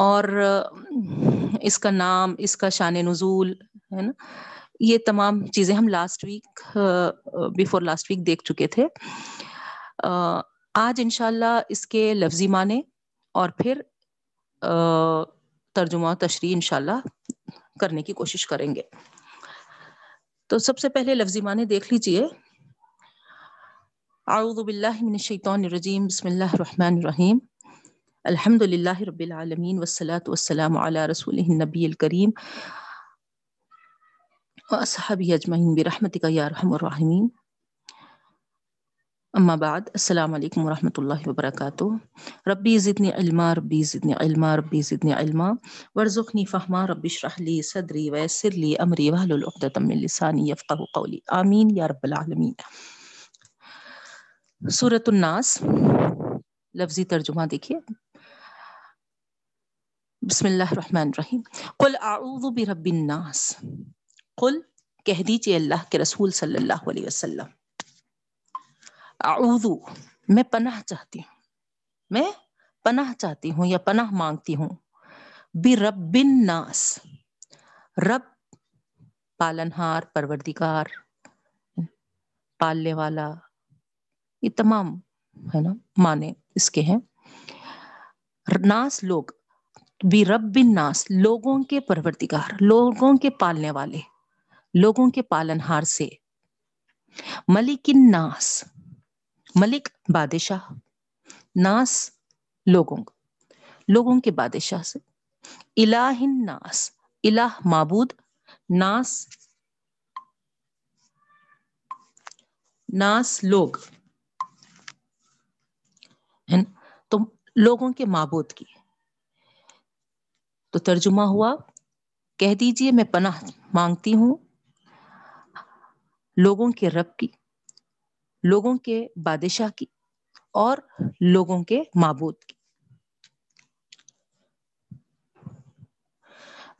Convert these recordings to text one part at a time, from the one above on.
اور اس کا نام، اس کا شان نزول، ہے نا؟ یہ تمام چیزیں ہم last week before last week دیکھ چکے تھے۔ آج انشاءاللہ اس کے لفظی معنی اور پھر ترجمہ و تشریح انشاءاللہ کرنے کی کوشش کریں گے۔ تو سب سے پہلے لفظی معنی دیکھ لیجیے۔ اعوذ باللہ من الشیطان الرجیم، بسم اللہ الرحمن الرحیم۔ الحمد للہ رب العالمین والصلاة والسلام علی رسول النبی الکریم واصحابی اجمعین برحمتک یا رحم الرحمین اما بعد، السلام علیکم ورحمۃ اللہ وبرکاتہ. ربی زدنی علما، ربی زدنی علما، ربی زدنی علما. ورزقنی فہما، رب اشرح لی صدری ویسر لی امری واحلل عقدۃ من لسانی یفقهوا قولی. آمین یا رب العالمین. سورۃ الناس، لفظی ترجمہ دیکھیے. بسم اللہ الرحمن الرحیم۔ قل اعوذ برب الناس۔ قل کہہ دیجیے اللہ کے رسول صلی اللہ علیہ وسلم۔ اعوذ، میں پناہ چاہتی ہوں۔ میں پناہ چاہتی ہوں یا پناہ مانگتی ہوں۔ برب الناس۔ رب پالنہار، پروردگار، پالنے والا۔ یہ تمام ہے نا، معنی اس کے ہیں۔ ناس لوگ۔ بھی رب الناس لوگوں کے پروردگار، لوگوں کے پالنے والے، لوگوں کے پالنہار سے۔ ملک الناس، ملک بادشاہ، ناس لوگوں لوگوں کے بادشاہ سے۔ الہ ناس الہ معبود، ناس ناس لوگ۔ تو لوگوں کے معبود کی۔ تو ترجمہ ہوا، کہہ دیجیے میں پناہ مانگتی ہوں۔ لوگوں کے رب کی، لوگوں کے بادشاہ کی اور لوگوں کے معبود کی۔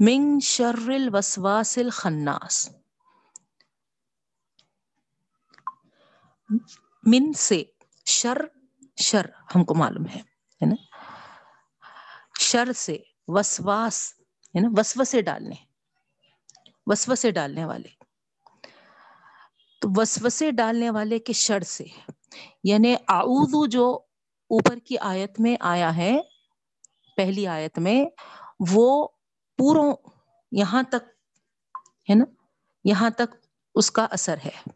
من شر الوسواس الخناس۔ من سے شر شر ہم کو معلوم ہے نا؟ شر سے وسواس ہے نا وسوسے ڈالنے وسوسے ڈالنے والے۔ تو وسوسے ڈالنے والے کے شر سے یعنی اعوذ جو اوپر کی آیت میں آیا ہے، پہلی آیت میں، وہ پوروں یہاں تک، ہے نا، یہاں تک اس کا اثر ہے۔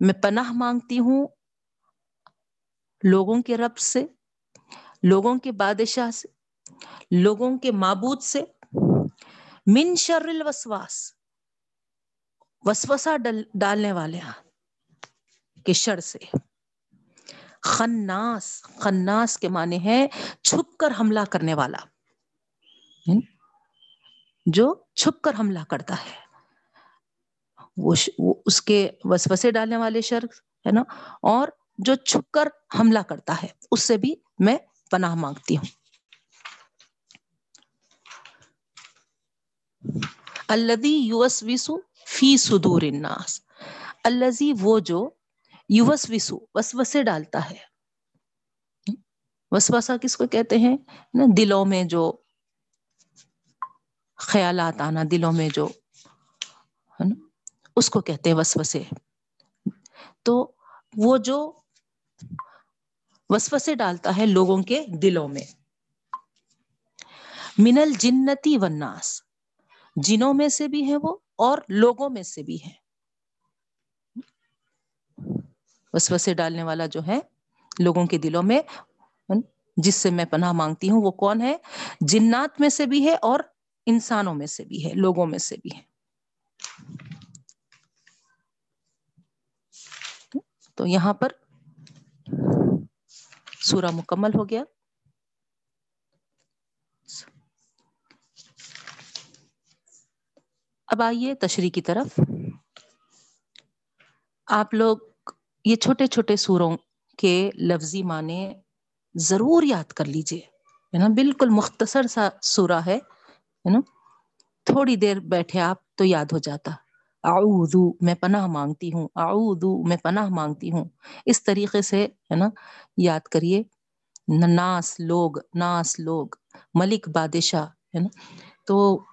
میں پناہ مانگتی ہوں لوگوں کے رب سے، لوگوں کے بادشاہ سے لوگوں کے معبود سے، من شر الوسواس، وسوسہ ڈالنے والے ہاں کے شر سے۔ خناس خناس کے معنی ہے چھپ کر حملہ کرنے والا۔ یعنی جو چھپ کر حملہ کرتا ہے۔ وہ اس کے وسوسے ڈالنے والے شر، ہے نا؟ اور جو چھپ کر حملہ کرتا ہے، اس سے بھی میں پناہ مانگتی ہوں۔ الدی یوس ویسو فی صدور الناس. الزی وہ جو یوس وسو وسوسے ڈالتا ہے. وسوسا کس کو کہتے ہیں؟ نا، دلوں میں جو خیالات آنا، دلوں میں جو، ہے نا، اس کو کہتے ہیں وسوسے. تو وہ جو وسوسے ڈالتا ہے لوگوں کے دلوں میں. منل جنتی وناس جنوں میں سے بھی ہے وہ اور لوگوں میں سے بھی ہے وسوسے ڈالنے والا جو ہے لوگوں کے دلوں میں، جس سے میں پناہ مانگتی ہوں وہ کون ہے؟ جنات میں سے بھی ہے اور انسانوں میں سے بھی ہے، لوگوں میں سے بھی ہے۔ تو یہاں پر سورہ مکمل ہو گیا۔ اب آئیے تشریح کی طرف۔ آپ لوگ یہ چھوٹے چھوٹے سوروں کے لفظی معنی ضرور یاد کر لیجیے۔ ہے نا؟ بالکل مختصر سا سورہ ہے نا؟ تھوڑی دیر بیٹھے آپ تو یاد ہو جاتا۔ اعوذ، میں پناہ مانگتی ہوں۔ اعوذ، میں پناہ مانگتی ہوں۔ اس طریقے سے، ہے نا؟ یاد کریے۔ ناس لوگ ناس لوگ، ملک بادشاہ، ہے نا؟ تو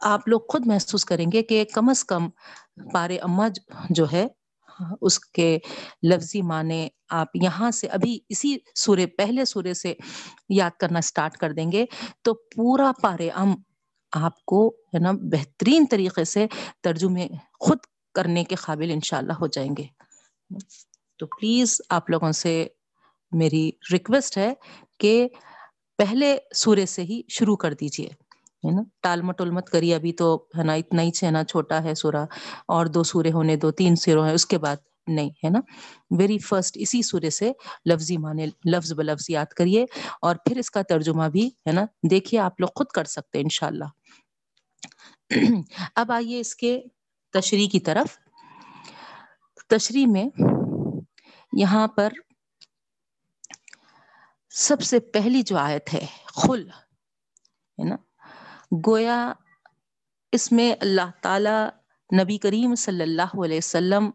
آپ لوگ خود محسوس کریں گے کہ کم از کم پارے اما جو ہے، اس کے لفظی معنی آپ یہاں سے ابھی اسی سورے، پہلے سورے سے یاد کرنا سٹارٹ کر دیں گے۔ تو پورا پارے ام آپ کو، ہے نا، بہترین طریقے سے ترجمے خود کرنے کے قابل انشاءاللہ ہو جائیں گے۔ تو پلیز آپ لوگوں سے میری ریکویسٹ ہے کہ پہلے سورے سے ہی شروع کر دیجیے۔ ہے نا؟ ٹال مٹ مت کریے ابھی تو ہے نا اتنا ہی چھنا چھوٹا ہے سورا اور دو سورے ہونے دو، تین سورے ہیں، اس کے بعد نہیں، ہے نا؟ ویری فرسٹ اسی سورے سے لفظی معنی، لفظ ب لفظ یاد کریے، اور پھر اس کا ترجمہ بھی، ہے نا؟ دیکھیے آپ لوگ خود کر سکتے ہیں، انشاءاللہ۔ اب آئیے اس کے تشریح کی طرف۔ تشریح میں یہاں پر سب سے پہلی جو آیت ہے، خل، ہے نا؟ گویا اس میں اللہ تعالی نبی کریم صلی اللہ علیہ وسلم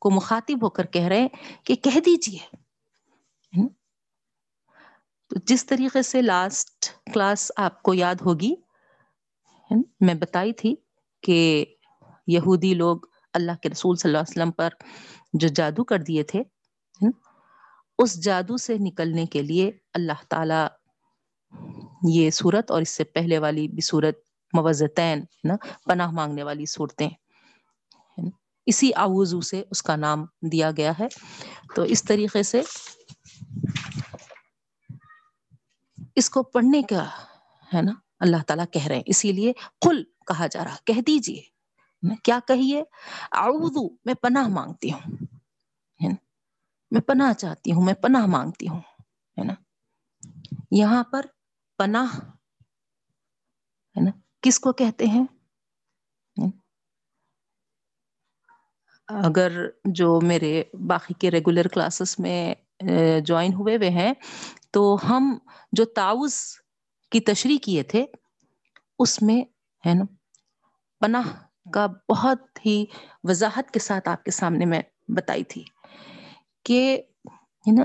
کو مخاطب ہو کر کہہ رہے ہیں کہ کہہ دیجیے۔ تو جس طریقے سے لاسٹ کلاس آپ کو یاد ہوگی میں بتائی تھی کہ یہودی لوگ اللہ کے رسول صلی اللہ علیہ وسلم پر جو جادو کر دیے تھے اس جادو سے نکلنے کے لیے اللہ تعالی یہ صورت اور اس سے پہلے والی بھی صورت موزتین نا، پناہ مانگنے والی صورتیں اسی آوزو سے اس کا نام دیا گیا ہے۔ تو اس طریقے سے اس کو پڑھنے کا، ہے نا، اللہ تعالیٰ کہہ رہے ہیں۔ اسی لیے قل کہا جا رہا، کہہ دیجیے کیا کہیے؟ اعوذ میں پناہ مانگتی ہوں میں پناہ چاہتی ہوں، میں پناہ مانگتی ہوں، ہے نا۔ یہاں پر پناہ، ہے نا؟ کس کو کہتے ہیں؟ اگر جو میرے باقی کے ریگولر کلاسز میں جوائن ہوئے ہوئے ہیں، تو ہم جو تاؤز کی تشریح کیے تھے، اس میں، ہے نا؟ پناہ کا بہت ہی وضاحت کے ساتھ آپ کے سامنے میں بتائی تھی کہ، ہے نا؟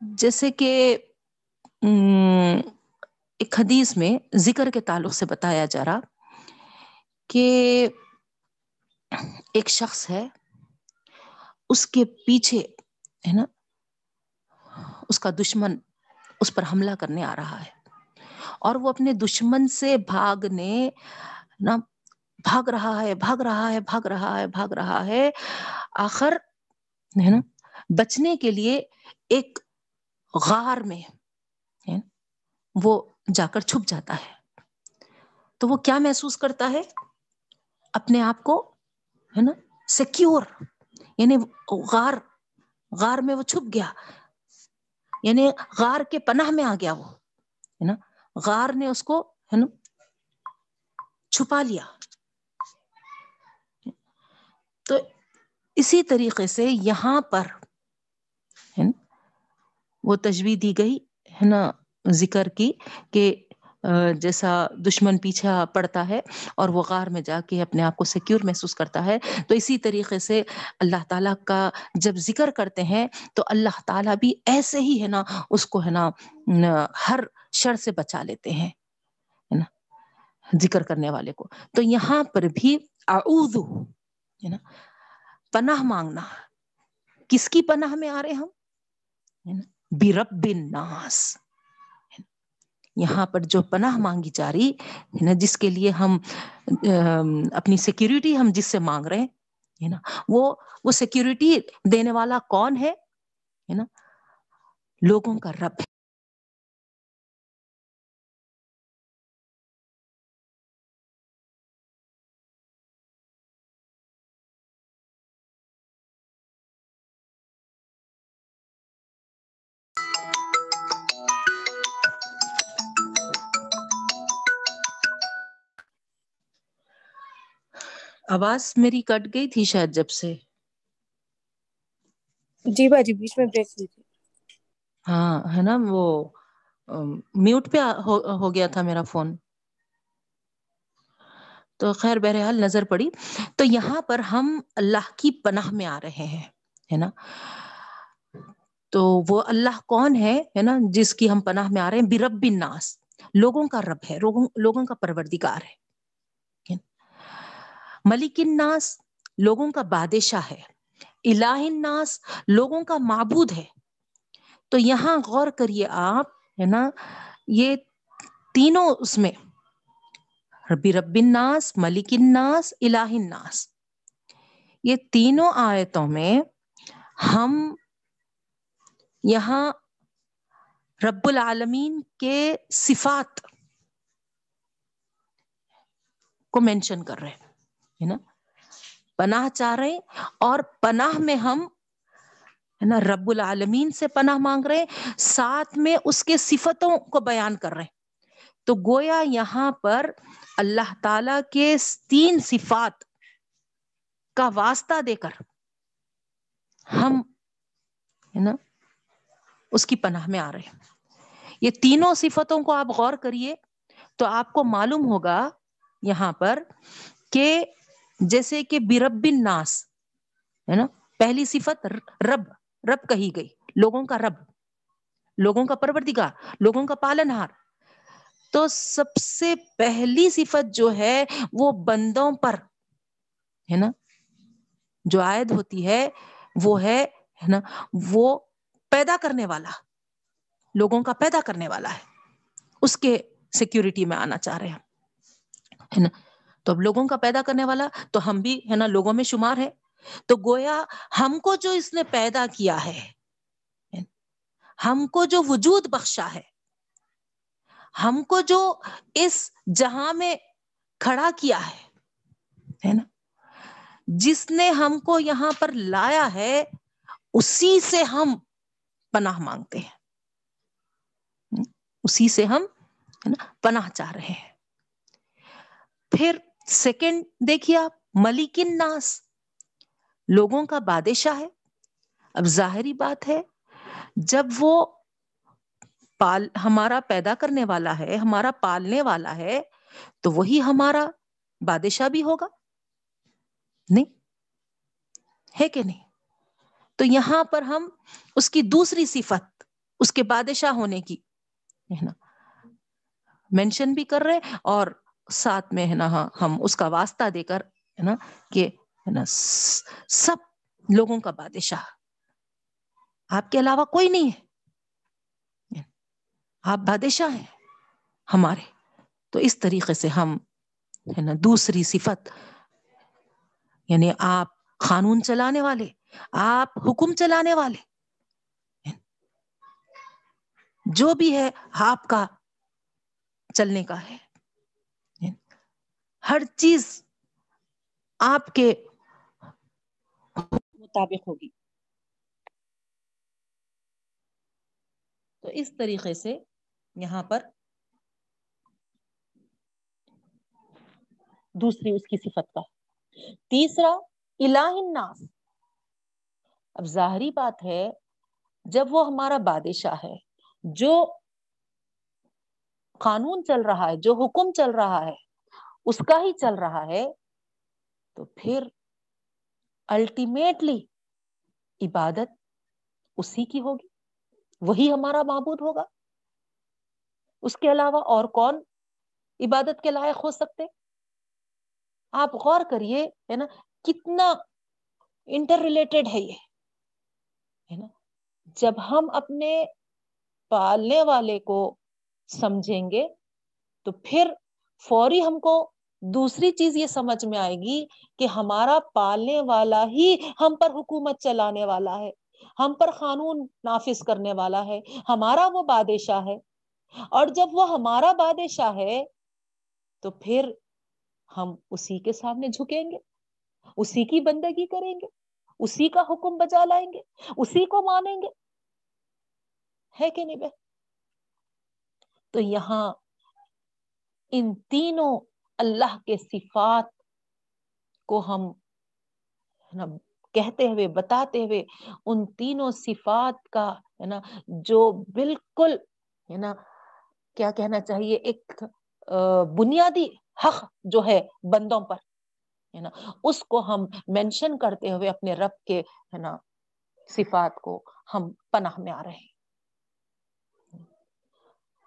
جیسے کہ ایک حدیث میں ذکر کے تعلق سے بتایا جا رہا کہ ایک شخص ہے، اس کے پیچھے، ہے نا، اس کا دشمن اس پر حملہ کرنے آ رہا ہے۔ اور وہ اپنے دشمن سے بھاگنے، نا، بھاگ رہا ہے، بھاگ رہا ہے، بھاگ رہا ہے، بھاگ رہا ہے۔ آخر، ہے نا، بچنے کے لیے ایک غار میں وہ جا کر چھپ جاتا ہے۔ تو وہ کیا محسوس کرتا ہے؟ اپنے آپ کو، ہے نا سیکیور یعنی غار غار میں وہ چھپ گیا۔ یعنی غار کے پناہ میں آ گیا وہ، ہے نا۔ غار نے اس کو، ہے نا، چھپا لیا۔ تو اسی طریقے سے یہاں پر، ہے نا، وہ تجویز دی گئی، ہے نا ذکر کی کہ جیسا دشمن پیچھا پڑتا ہے اور وہ غار میں جا کے اپنے آپ کو سیکیور محسوس کرتا ہے۔ تو اسی طریقے سے اللہ تعالیٰ کا جب ذکر کرتے ہیں تو اللہ تعالیٰ بھی ایسے ہی ہے نا، اس کو ہے نا ہر شر سے بچا لیتے ہیں، ہے نا، ذکر کرنے والے کو۔ تو یہاں پر بھی اعوذ، ہے نا، پناہ مانگنا۔ کس کی پناہ میں آ رہے ہم؟ برب الناس۔ یہاں پر جو پناہ مانگی جا رہی ہے نا، جس کے لیے ہم اپنی سیکیورٹی ہم جس سے مانگ رہے ہیں نا؟ وہ وہ سیکیورٹی دینے والا کون ہے نا؟ لوگوں کا رب ہے۔ آواز میری کٹ گئی تھی شاید جب سے۔ جی باجی بیچ میں بریک ہوئی تھی۔ ہاں ہے نا وہ میوٹ پہ ہو گیا تھا میرا فون۔ تو خیر بہرحال نظر پڑی۔ تو یہاں پر ہم اللہ کی پناہ میں آ رہے ہیں ہے نا۔ تو وہ اللہ کون ہے ہے نا جس کی ہم پناہ میں آ رہے ہیں؟ برب الناس۔ لوگوں کا رب ہے لوگوں کا پروردگار ہے۔ ملک الناس لوگوں کا بادشاہ ہے، الہ الناس لوگوں کا معبود ہے۔ تو یہاں غور کریے آپ، ہے نا، یہ تینوں اس میں، ربی رب الناس، ملک الناس، الہ الناس۔ یہ تینوں آیتوں میں ہم یہاں رب العالمین کے صفات کو مینشن کر رہے ہیں۔ ہے نا؟ پناہ چاہ رہے اور پناہ میں ہم ہے نا رب العالمین سے پناہ مانگ رہے ساتھ میں اس کے صفتوں کو بیان کر رہے تو گویا یہاں پر اللہ تعالی کے تین صفات کا واسطہ دے کر ہم ہے نا اس کی پناہ میں آ رہے ہیں۔ یہ تینوں صفتوں کو آپ غور کریے تو آپ کو معلوم ہوگا یہاں پر کہ جیسے کہ برب الناس ہے نا؟ پہلی صفت رب رب کہی گئی، لوگوں کا رب، لوگوں کا پروردگار، لوگوں کا پالن ہار تو سب سے پہلی صفت جو ہے وہ بندوں پر، ہے نا؟ جو عائد ہوتی ہے وہ ہے نا؟ وہ پیدا کرنے والا، لوگوں کا پیدا کرنے والا ہے۔ اس کے سیکورٹی میں آنا چاہ رہے ہیں۔ ہے نا؟ تو اب لوگوں کا پیدا کرنے والا تو ہم بھی ہے نا لوگوں میں شمار ہے۔ تو گویا ہم کو جو اس نے پیدا کیا ہے، ہم کو جو وجود بخشا ہے، ہم کو جو اس جہاں میں کھڑا کیا ہے نا؟ جس نے ہم کو یہاں پر لایا ہے، اسی سے ہم پناہ مانگتے ہیں۔ اسی سے ہم پناہ چاہ رہے ہیں۔ پھر سیکنڈ دیکھیے آپ، ملک الناس۔ لوگوں کا بادشاہ ہے۔ اب ظاہری بات ہے، جب وہ پال، ہمارا پیدا کرنے والا ہے، ہمارا پالنے والا ہے، تو وہی ہمارا بادشاہ بھی ہوگا۔ نہیں، ہے کہ نہیں؟ تو یہاں پر ہم اس کی دوسری صفت، اس کے بادشاہ ہونے کی، ہے نا مینشن بھی کر رہے اور ساتھ میں ہے نا، ہم اس کا واسطہ دے کر ہے نا کہ ہے نا، سب لوگوں کا بادشاہ۔ آپ کے علاوہ کوئی نہیں ہے۔ آپ بادشاہ ہیں ہمارے۔ تو اس طریقے سے ہم ہے نا، دوسری صفت یعنی آپ قانون چلانے والے، آپ حکم چلانے والے۔ جو بھی ہے، آپ کا چلنے کا ہے۔ ہر چیز آپ کے مطابق ہوگی۔ تو اس طریقے سے یہاں پر دوسری اس کی صفت کا۔ تیسرا، الہ الناس۔ اب ظاہری بات ہے، جب وہ ہمارا بادشاہ ہے، جو قانون چل رہا ہے، جو حکم چل رہا ہے اس کا ہی چل رہا ہے، تو پھر الٹیمیٹلی عبادت اسی کی ہوگی، وہی ہمارا معبود ہوگا۔ اس کے علاوہ اور کون عبادت کے لائق ہو سکتے؟ آپ غور کریے، ہے نا، کتنا انٹر ریلیٹڈ ہے یہ، ہے نا۔ جب ہم اپنے پالنے والے کو سمجھیں گے، تو پھر فوری ہم کو دوسری چیز یہ سمجھ میں آئے گی کہ ہمارا پالنے والا ہی ہم پر حکومت چلانے والا ہے، ہم پر قانون نافذ کرنے والا ہے، ہمارا وہ بادشاہ ہے۔ اور جب وہ ہمارا بادشاہ ہے، تو پھر ہم اسی کے سامنے جھکیں گے، اسی کی بندگی کریں گے، اسی کا حکم بجا لائیں گے، اسی کو مانیں گے۔ ہے کہ نہیں بہ تو یہاں ان تینوں اللہ کے صفات کو ہم کہتے ہوئے، بتاتے ہوئے ان تینوں صفات کا ہے نا، جو بالکل ہے نا، کیا کہنا چاہیے، ایک بنیادی حق جو ہے بندوں پر ہے نا، اس کو ہم مینشن کرتے ہوئے اپنے رب کے ہے نا صفات کو ہم پناہ میں آ رہے ہیں۔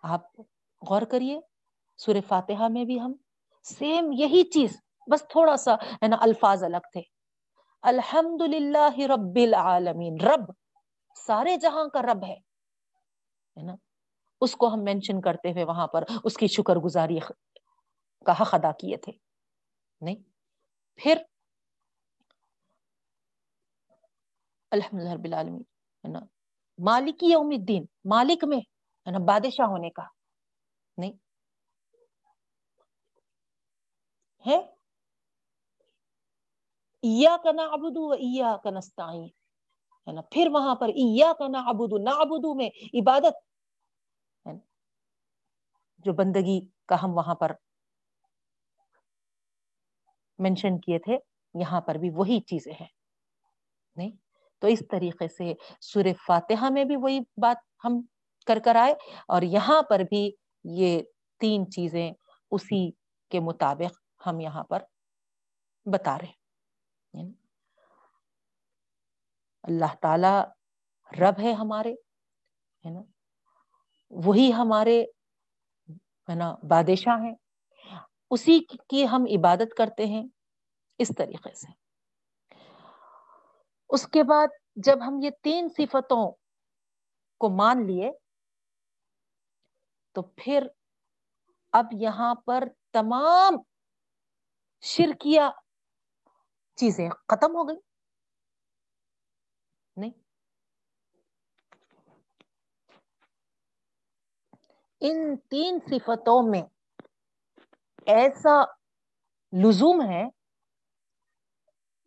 آپ غور کریے سور فاتحہ میں بھی ہم سیم یہی چیز، بس تھوڑا سا، ہے نا، الفاظ الگ تھے۔ الحمد للہ رب العالمین رب، سارے جہاں کا رب ہے نا؟ اس کو ہم مینشن کرتے ہوئے وہاں پر اس کی شکر گزاری کا حق ادا کیے تھے۔ نہیں؟ پھر الحمد للہ رب العالمین، ہے نا؟ مالکی یوم الدین، مالک میں، ہے نا بادشاہ ہونے کا نہیں؟ ہے کا نا ابدو کا نستا ہے نا پھر وہاں پر کا نا ابدو نہ ابدو میں عبادت جو بندگی کا ہم وہاں پر مینشن کیے تھے یہاں پر بھی وہی چیزیں ہیں نہیں تو اس طریقے سے سور فاتحہ میں بھی وہی بات ہم کر کر آئے اور یہاں پر بھی یہ تین چیزیں اسی کے مطابق ہم یہاں پر بتا رہے یعنی اللہ تعالی رب ہے ہمارے، ہے نا؟ وہی ہمارے، ہے نا، بادشاہ ہیں۔ اسی کی ہم عبادت کرتے ہیں اس طریقے سے۔ اس کے بعد جب ہم یہ تین صفتوں کو مان لیے، تو پھر اب یہاں پر تمام شرکیا چیزیں ختم ہو گئی نہیں۔ ان تین صفتوں میں ایسا لزوم ہے،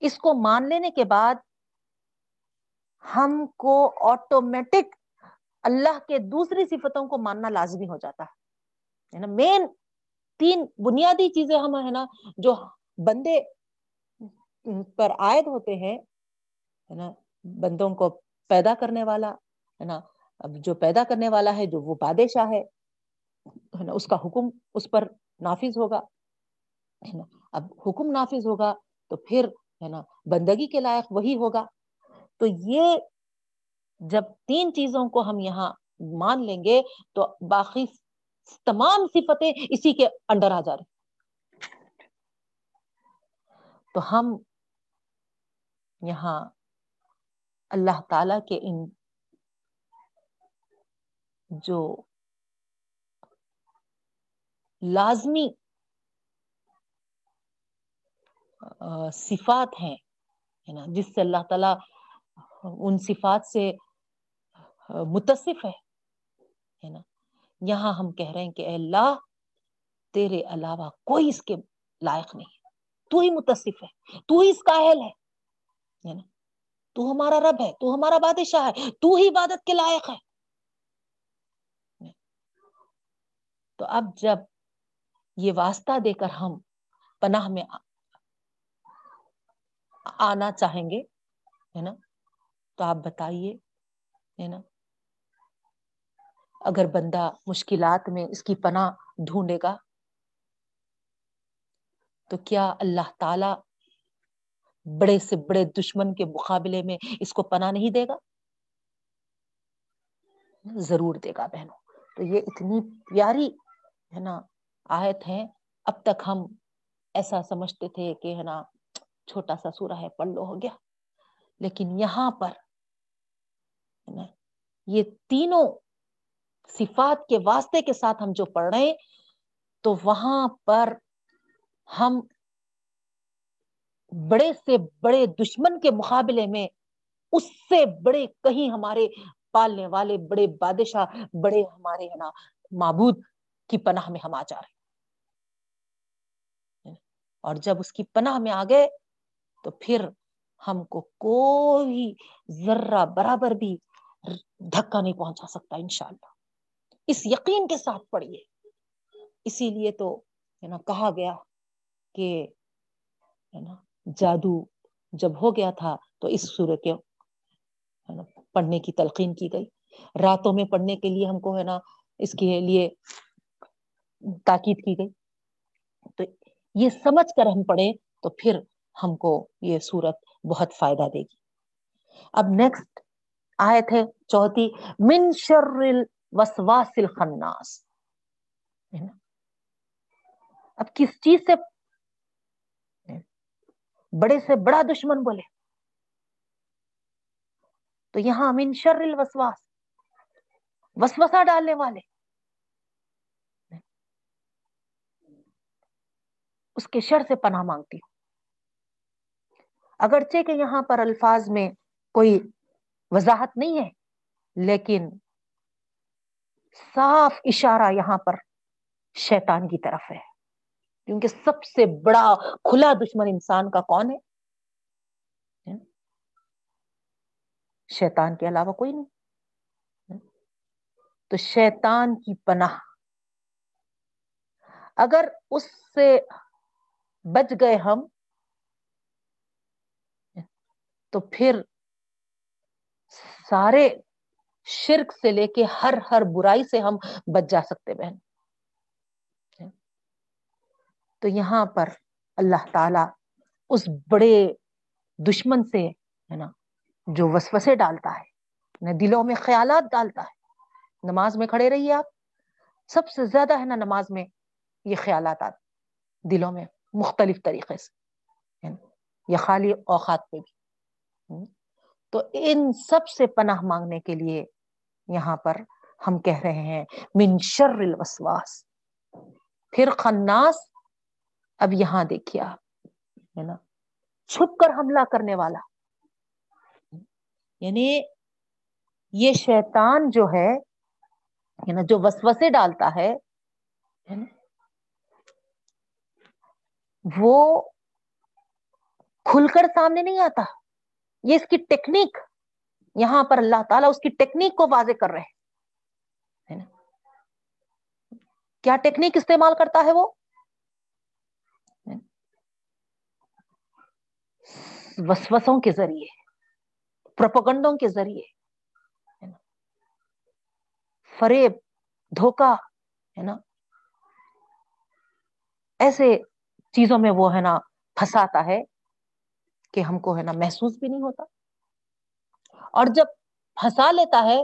اس کو مان لینے کے بعد ہم کو آٹومیٹک اللہ کے دوسری صفتوں کو ماننا لازمی ہو جاتا ہے۔ یعنی نا مین تین بنیادی چیزیں ہم ہے نا، جو بندے پر عائد ہوتے ہیں نا، بندوں کو پیدا کرنے والا، ہے نا، اب جو پیدا کرنے والا ہے، جو وہ بادشاہ ہے نا، اس کا حکم اس پر نافذ ہوگا، ہے نا، اب حکم نافذ ہوگا تو پھر، ہے نا، بندگی کے لائق وہی ہوگا۔ تو یہ جب تین چیزوں کو ہم یہاں مان لیں گے تو باقی تمام صفتیں اسی کے انڈر آ جا رہی۔ تو ہم یہاں اللہ تعالی کے ان جو لازمی صفات ہیں نا، جس سے اللہ تعالی ان صفات سے متصف ہے نا۔ یہاں ہم کہہ رہے ہیں کہ اے اللہ، تیرے علاوہ کوئی اس کے لائق نہیں تو ہی متصف ہے، تو ہی اس کااہل ہے۔ نا تو ہمارا رب ہے، تو ہمارا بادشاہ ہے، تو ہی عبادت کے لائق ہے۔ تو اب جب یہ واسطہ دے کر ہم پناہ میں آنا چاہیں گے، ہے نا؟ تو آپ بتائیے، ہے نا؟ اگر بندہ مشکلات میں اس کی پناہ ڈھونڈے گا، تو کیا اللہ تعالی بڑے سے بڑے دشمن کے مقابلے میں اس کو پناہ نہیں دے گا؟ ضرور دے گا بہنوں۔ تو یہ اتنی پیاری ہے نا آیت ہیں اب تک ہم ایسا سمجھتے تھے کہ ہے نا چھوٹا سا سورہ ہے، پڑھ لو، ہو گیا۔ لیکن یہاں پر یہ تینوں صفات کے واسطے کے ساتھ ہم جو پڑھ رہے ہیں تو وہاں پر ہم بڑے سے بڑے دشمن کے مقابلے میں اس سے بڑے کہیں ہمارے پالنے والے بڑے بادشاہ، بڑے ہمارے ہے نا، معبود کی پناہ میں ہم آ جا رہے اور جب اس کی پناہ میں آ گئے، تو پھر ہم کو کوئی ذرہ برابر بھی دھکا نہیں پہنچا سکتا انشاءاللہ۔ اس یقین کے ساتھ پڑھیے۔ اسی لیے تو، ہے نا، کہا گیا کہ، ہے نا، جادو جب ہو گیا تھا تو اس سورت کے پڑھنے کی تلقین کی گئی۔ راتوں میں پڑھنے کے لیے ہم کو، ہے نا، اس کے لیے تاکید کی گئی۔ تو یہ سمجھ کر ہم پڑھیں تو پھر ہم کو یہ صورت بہت فائدہ دے گی۔ اب نیکسٹ آیت ہے چوتھی، من شر الوسواس الخناس. اب کس چیز سے؟ بڑے سے بڑا دشمن بولے. تو یہاں من شر الوسواس. وسوسہ ڈالنے والے. اس کے شر سے پناہ مانگتی ہوں. اگرچہ کہ یہاں پر الفاظ میں کوئی وضاحت نہیں ہے، لیکن صاف اشارہ یہاں پر شیطان کی طرف ہے۔ کیونکہ سب سے بڑا کھلا دشمن انسان کا کون ہے؟ ہاں؟ شیطان کے علاوہ کوئی نہیں۔ ہاں؟ تو شیطان کی پناہ۔ اگر اس سے بچ گئے ہم، تو پھر سارے شرک سے لے کے ہر ہر برائی سے ہم بچ جا سکتے بہن۔ تو یہاں پر اللہ تعالی اس بڑے دشمن سے ہے نا، جو وسوسے ڈالتا ہے دلوں میں خیالات ڈالتا ہے۔ نماز میں کھڑے رہیے آپ۔ سب سے زیادہ ہے نا نماز میں یہ خیالات آتے دلوں میں مختلف طریقے سے یا خالی اوقات پہ بھی۔ تو ان سب سے پناہ مانگنے کے لیے یہاں پر ہم کہہ رہے ہیں، من شر الوسواس۔ پھر خناس، اب یہاں دیکھیے آپ، ہے نا؟ چھپ کر حملہ کرنے والا۔ یعنی یہ شیطان جو ہے نا، جو وسوسے ڈالتا ہے وہ کھل کر سامنے نہیں آتا۔ یہ اس کی ٹیکنیک یہاں پر اللہ تعالیٰ اس کی ٹیکنیک کو واضح کر رہے ہیں۔ کیا ٹیکنیک استعمال کرتا ہے وہ؟ وسوسوں کے ذریعے پروپگنڈوں کے ذریعے فریب دھوکا ہے نا؟ ایسے چیزوں میں وہ ہے نا پھنساتا ہے کہ ہم کو ہے نا محسوس بھی نہیں ہوتا۔ اور جب پھنسا لیتا ہے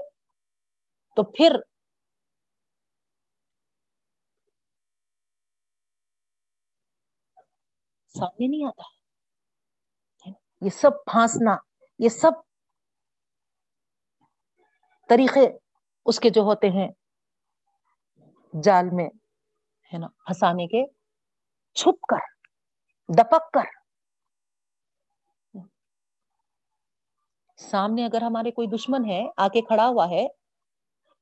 تو پھر سامنے نہیں آتا۔ یہ سب پھانسنا، یہ سب طریقے اس کے جو ہوتے ہیں جال میں، ہے نا، پھنسانے کے، چھپ کر، دپک کر۔ سامنے اگر ہمارے کوئی دشمن ہے آ کے کھڑا ہوا ہے،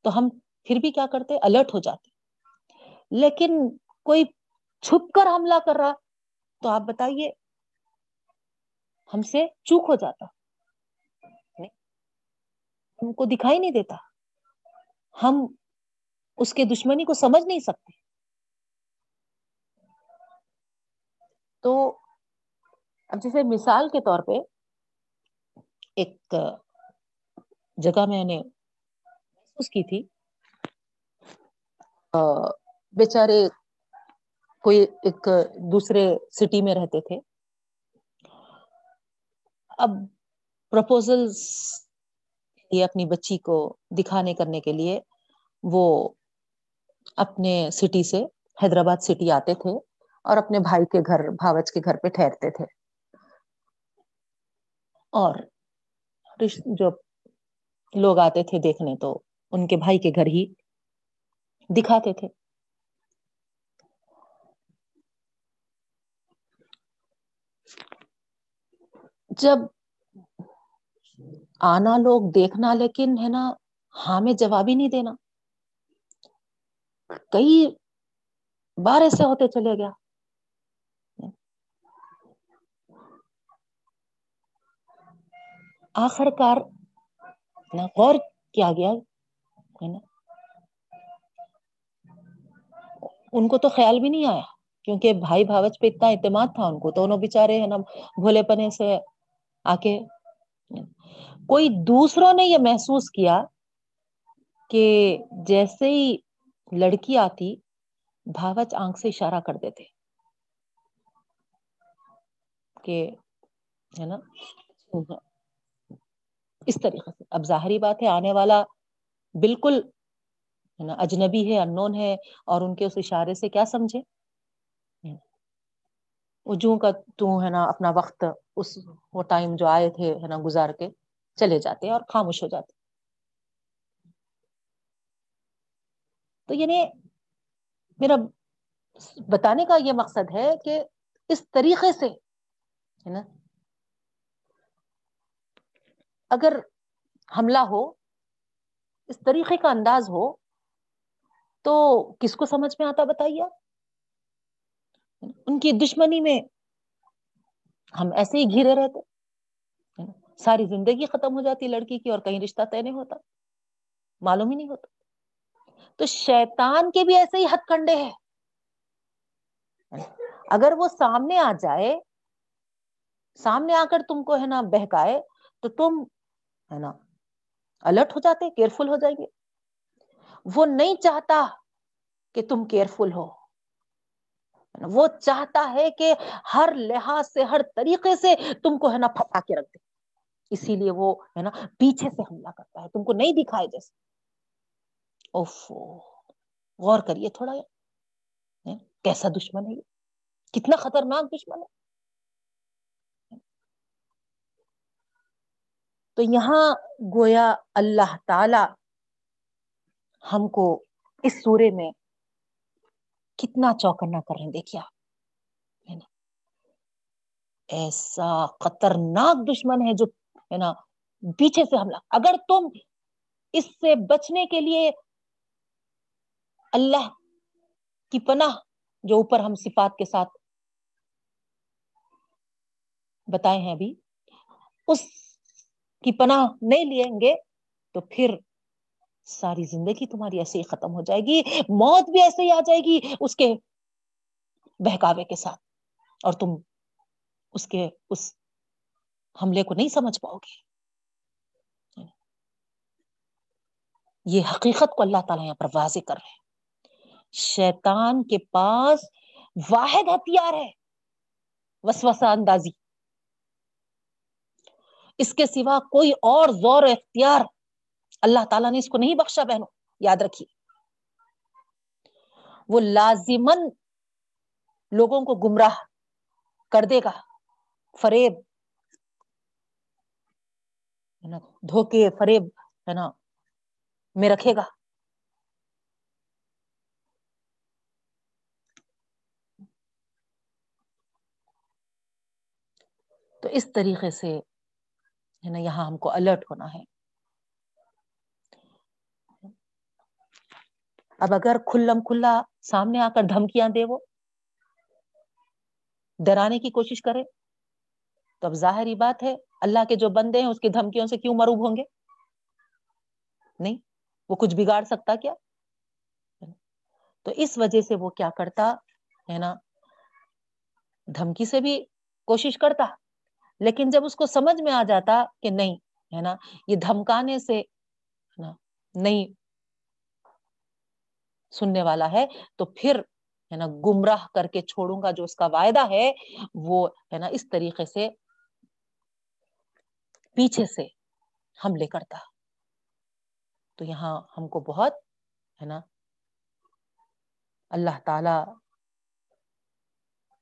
تو ہم پھر بھی کیا کرتے؟ الرٹ ہو جاتے۔ لیکن کوئی چھپ کر حملہ کر رہا، تو آپ بتائیے، ہم سے چوک ہو جاتا۔ ہم کو دکھائی نہیں دیتا۔ ہم اس کے دشمنی کو سمجھ نہیں سکتے۔ تو اب جیسے مثال کے طور پہ ایک جگہ میں نے محسوس کی تھی۔ بیچارے کوئی ایک دوسرے سٹی میں رہتے تھے۔ اب پرپوزل اپنی بچی کو دکھانے کرنے کے لیے وہ اپنے سٹی سے حیدرآباد سٹی آتے تھے اور اپنے بھائی کے گھر، بھاوچ کے گھر پہ ٹھہرتے تھے۔ اور جو لوگ آتے تھے دیکھنے تو ان کے بھائی کے گھر ہی دکھاتے تھے۔ جب آنا لوگ دیکھنا لیکن ہے نا ہاں میں جواب ہی نہیں دینا۔ کئی بار ایسے ہوتے چلے گیا۔ آخر کار غور کیا گیا ہے نا؟ ان کو تو خیال بھی نہیں آیا، کیونکہ بھائی بھاوچ پہ اتنا اعتماد تھا ان کو، دونوں بچارے ہیں نا، بھولے پنے سے آ کے کوئی دوسروں نے یہ محسوس کیا کہ جیسے ہی لڑکی آتی، بھاوچ آنکھ سے اشارہ کر دیتے کہ، ہے نا؟ اس طریقے سے۔ اب ظاہری بات ہے، آنے والا بالکل ہے نا، اجنبی ہے ان ہے، اور ان کے اس اشارے سے کیا سمجھے؟ جو کا تو ہے نا، اپنا وقت، اس وہ ٹائم جو آئے تھے ہے نا، گزار کے چلے جاتے ہیں اور خاموش ہو جاتے تو یعنی میرا بتانے کا یہ مقصد ہے کہ اس طریقے سے ہے نا اگر حملہ ہو، اس طریقے کا انداز ہو، تو کس کو سمجھ میں آتا بتائیے ان کی دشمنی میں ہم ایسے ہی گھرے رہتے، ساری زندگی ختم ہو جاتی لڑکی کی اور کہیں رشتہ طے نہیں ہوتا، معلوم ہی نہیں ہوتا۔ تو شیطان کے بھی ایسے ہی ہتھ کنڈے ہیں۔ اگر وہ سامنے آ جائے، سامنے آ کر تم کو ہے نا بہکائے، تو تم ہے نا؟ الرٹ ہو جاتے کیئرفل ہو جائیں گے وہ نہیں چاہتا کہ تم کیئرفل ہو۔ وہ چاہتا ہے کہ ہر لحاظ سے، ہر طریقے سے تم کو ہے نا پھپا کے رکھ دے۔ اسی لیے وہ ہے نا پیچھے سے حملہ کرتا ہے۔ تم کو نہیں دکھائے جیسے۔ اوفو۔ غور کریے تھوڑا۔ کیسا دشمن ہے یہ؟ کتنا خطرناک دشمن ہے۔ تو یہاں گویا اللہ تعالی ہم کو اس سورے میں کتنا چوکنا کر رہے ہیں دیکھیا ایسا خطرناک دشمن ہے جو، ہے نا، پیچھے سے حملہ۔ اگر تم اس سے بچنے کے لیے اللہ کی پناہ جو اوپر ہم صفات کے ساتھ بتائے ہیں ابھی، اس کی پناہ نہیں لیں گے تو پھر ساری زندگی تمہاری ایسے ہی ختم ہو جائے گی، موت بھی ایسے ہی آ جائے گی اس کے بہکاوے کے ساتھ اور تم اس کے، اس حملے کو نہیں سمجھ پاؤ گے۔ یہ حقیقت کو اللہ تعالیٰ یہاں پر واضح کر رہے ہیں۔ شیطان کے پاس واحد ہتھیار ہے، وسوسہ اندازی۔ اس کے سوا کوئی اور زور اختیار اللہ تعالیٰ نے اس کو نہیں بخشا بہنوں، یاد رکھیے۔ وہ لازمن لوگوں کو گمراہ کر دے گا، فریب، ہے نا، دھوکے، فریب، ہے نا، میں رکھے گا۔ تو اس طریقے سے ہے نا، یہاں ہم کو الرٹ ہونا ہے۔ اب اگر کھلم کھلا سامنے آ کر دھمکیاں دے وہ، ڈرانے کی کوشش کرے، تو اب ظاہری بات ہے، اللہ کے جو بندے ہیں، اس کی دھمکیوں سے کیوں مروب ہوں گے؟ نہیں، وہ کچھ بگاڑ سکتا کیا؟ تو اس وجہ سے وہ کیا کرتا، ہے نا، دھمکی سے بھی کوشش کرتا۔ لیکن جب اس کو سمجھ میں آ جاتا کہ نہیں، ہے نا، یہ دھمکانے سے نہیں سننے والا ہے، تو پھر، ہے نا، گمراہ کر کے چھوڑوں گا جو اس کا وعدہ ہے، وہ، ہے نا، اس طریقے سے پیچھے سے حملے کرتا۔ تو یہاں ہم کو بہت، ہے نا، اللہ تعالی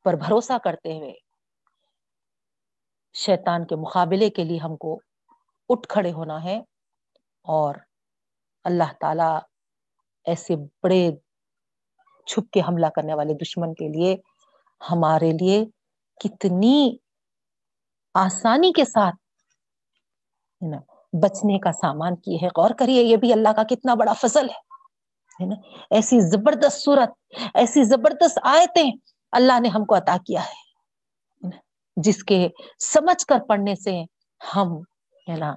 پر بھروسہ کرتے ہوئے شیطان کے مقابلے کے لیے ہم کو اٹھ کھڑے ہونا ہے اور اللہ تعالی ایسے بڑے چھپ کے حملہ کرنے والے دشمن کے لیے ہمارے لیے کتنی آسانی کے ساتھ نا، بچنے کا سامان کی ہے غور کریے، یہ بھی اللہ کا کتنا بڑا فضل ہے نا، ایسی زبردست صورت، ایسی زبردست آیتیں اللہ نے ہم کو عطا کیا ہے۔ جس کے سمجھ کر پڑھنے سے ہم ہے نا،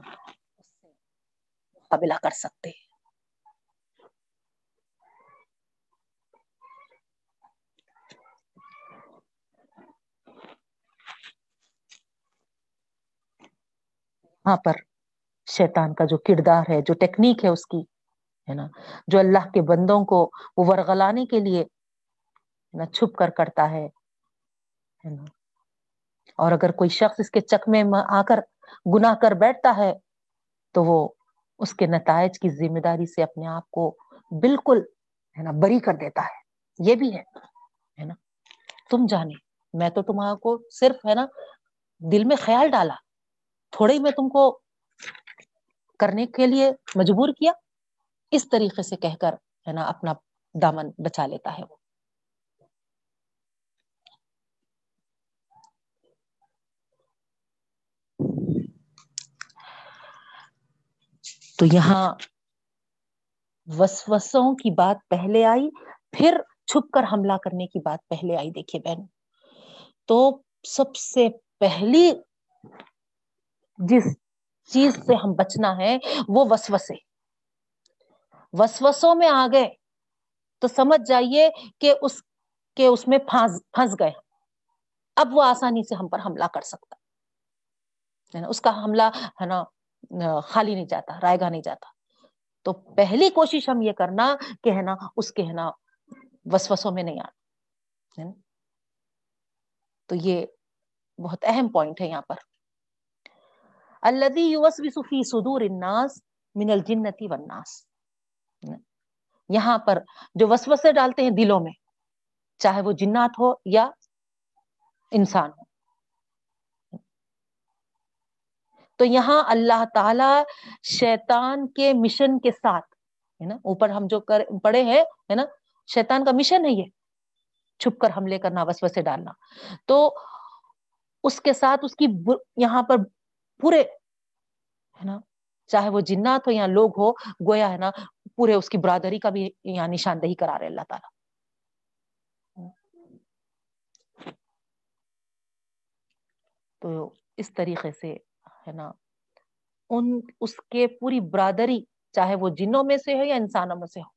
مقابلہ کر سکتے ہیں۔ وہاں پر شیطان کا جو کردار ہے، جو ٹیکنیک ہے اس کی، ہے نا، جو اللہ کے بندوں کو وہ ورگلانے کے لیے نا، چھپ کر کرتا ہے نا۔ اور اگر کوئی شخص اس کے چکمے میں آ کر گناہ کر بیٹھتا ہے، تو وہ اس کے نتائج کی ذمہ داری سے اپنے آپ کو بالکل، ہے نا، بری کر دیتا ہے۔ یہ بھی ہے نا۔ تم جانے، میں تو تمہارا کو صرف، ہے نا، دل میں خیال ڈالا۔ تھوڑے ہی میں تم کو کرنے کے لیے مجبور کیا۔ اس طریقے سے کہہ کر، ہے نا، اپنا دامن بچا لیتا ہے وہ۔ تو یہاں وسوسوں کی بات پہلے آئی، پھر چھپ کر حملہ کرنے کی بات پہلے آئی۔ دیکھیے بہن، تو سب سے پہلی جس چیز سے ہم بچنا ہے وہ وسوسے۔ وسوسوں میں آ گئے۔ تو سمجھ جائیے کہ اس کے اس میں پھنس پھنس گئے۔ اب وہ آسانی سے ہم پر حملہ کر سکتا ہے۔ نا؟ اس کا حملہ، ہے نا خالی نہیں جاتا رائے گا نہیں جاتا۔ تو پہلی کوشش ہم یہ کرنا کہ ہے نا اس کے ہے نا وسوسوں میں نہیں آنا تو یہ بہت اہم پوائنٹ ہے یہاں پر۔ الذي يوسوس في صدور الناس من الجنة والناس یہاں پر جو وسوسے ڈالتے ہیں دلوں میں، چاہے وہ جنات ہو یا انسان ہو۔ تو یہاں اللہ تعالی شیطان کے مشن کے ساتھ، ہے نا، اوپر ہم جو کر، پڑے ہیں، ہے نا، شیطان کا مشن ہے یہ، چھپ کر حملے کرنا، وسوسے ڈالنا۔ تو اس کے ساتھ اس کی یہاں پر پورے، ہے نا، چاہے وہ جنات ہو یا لوگ ہو، گویا، ہے نا، پورے اس کی برادری کا بھی یہاں نشاندہی کرا رہے اللہ تعالی۔ تو اس طریقے سے ہے نا۔ ان، اس کے پوری برادری، چاہے وہ جنوں میں سے ہو یا انسانوں میں سے ہو،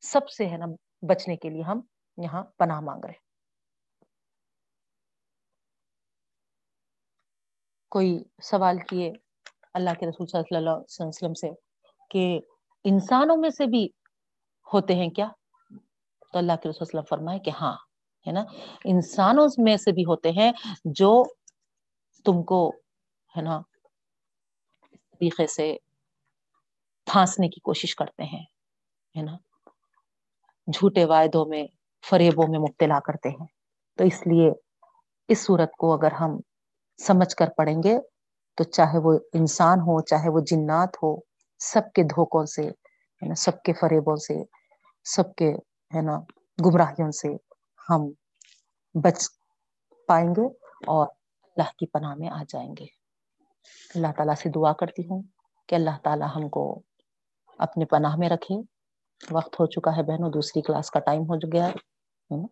سب سے ہے نا بچنے کے لیے ہم یہاں پناہ مانگ رہے کوئی سوال کیے اللہ کے رسول صلی اللہ علیہ وسلم سے کہ انسانوں میں سے بھی ہوتے ہیں کیا؟ تو اللہ کے رسول وسلم فرمائے کہ ہاں ہے نا۔ انسانوں میں سے بھی ہوتے ہیں جو تم کو، ہے نا طریقے سے پھانسنے کی کوشش کرتے ہیں، ہے نا؟ جھوٹے وعدوں میں، فریبوں میں مبتلا کرتے ہیں۔ تو اس لیے اس صورت کو اگر ہم سمجھ کر پڑیں گے تو چاہے وہ انسان ہو، چاہے وہ جنات ہو، سب کے دھوکوں سے، ہے نا؟ سب کے فریبوں سے، سب کے، ہے نا، گمراہیوں سے ہم بچ پائیں گے اور اللہ کی پناہ میں آ جائیں گے۔ اللہ تعالیٰ سے دعا کرتی ہوں کہ اللہ تعالیٰ ہم کو اپنے پناہ میں رکھے۔ وقت ہو چکا ہے بہنوں، دوسری کلاس کا ٹائم ہو گیا ہے۔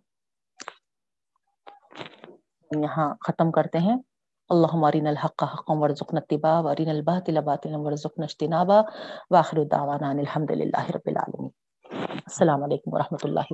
یہاں ختم کرتے ہیں۔ اللہ ارنا الحق حقا وارزقنا اتباعه وارنا الباطل باطلا وارزقنا اجتنابه واخر دعوانا الحمد لله رب العالمين السلام علیکم ورحمۃ اللہ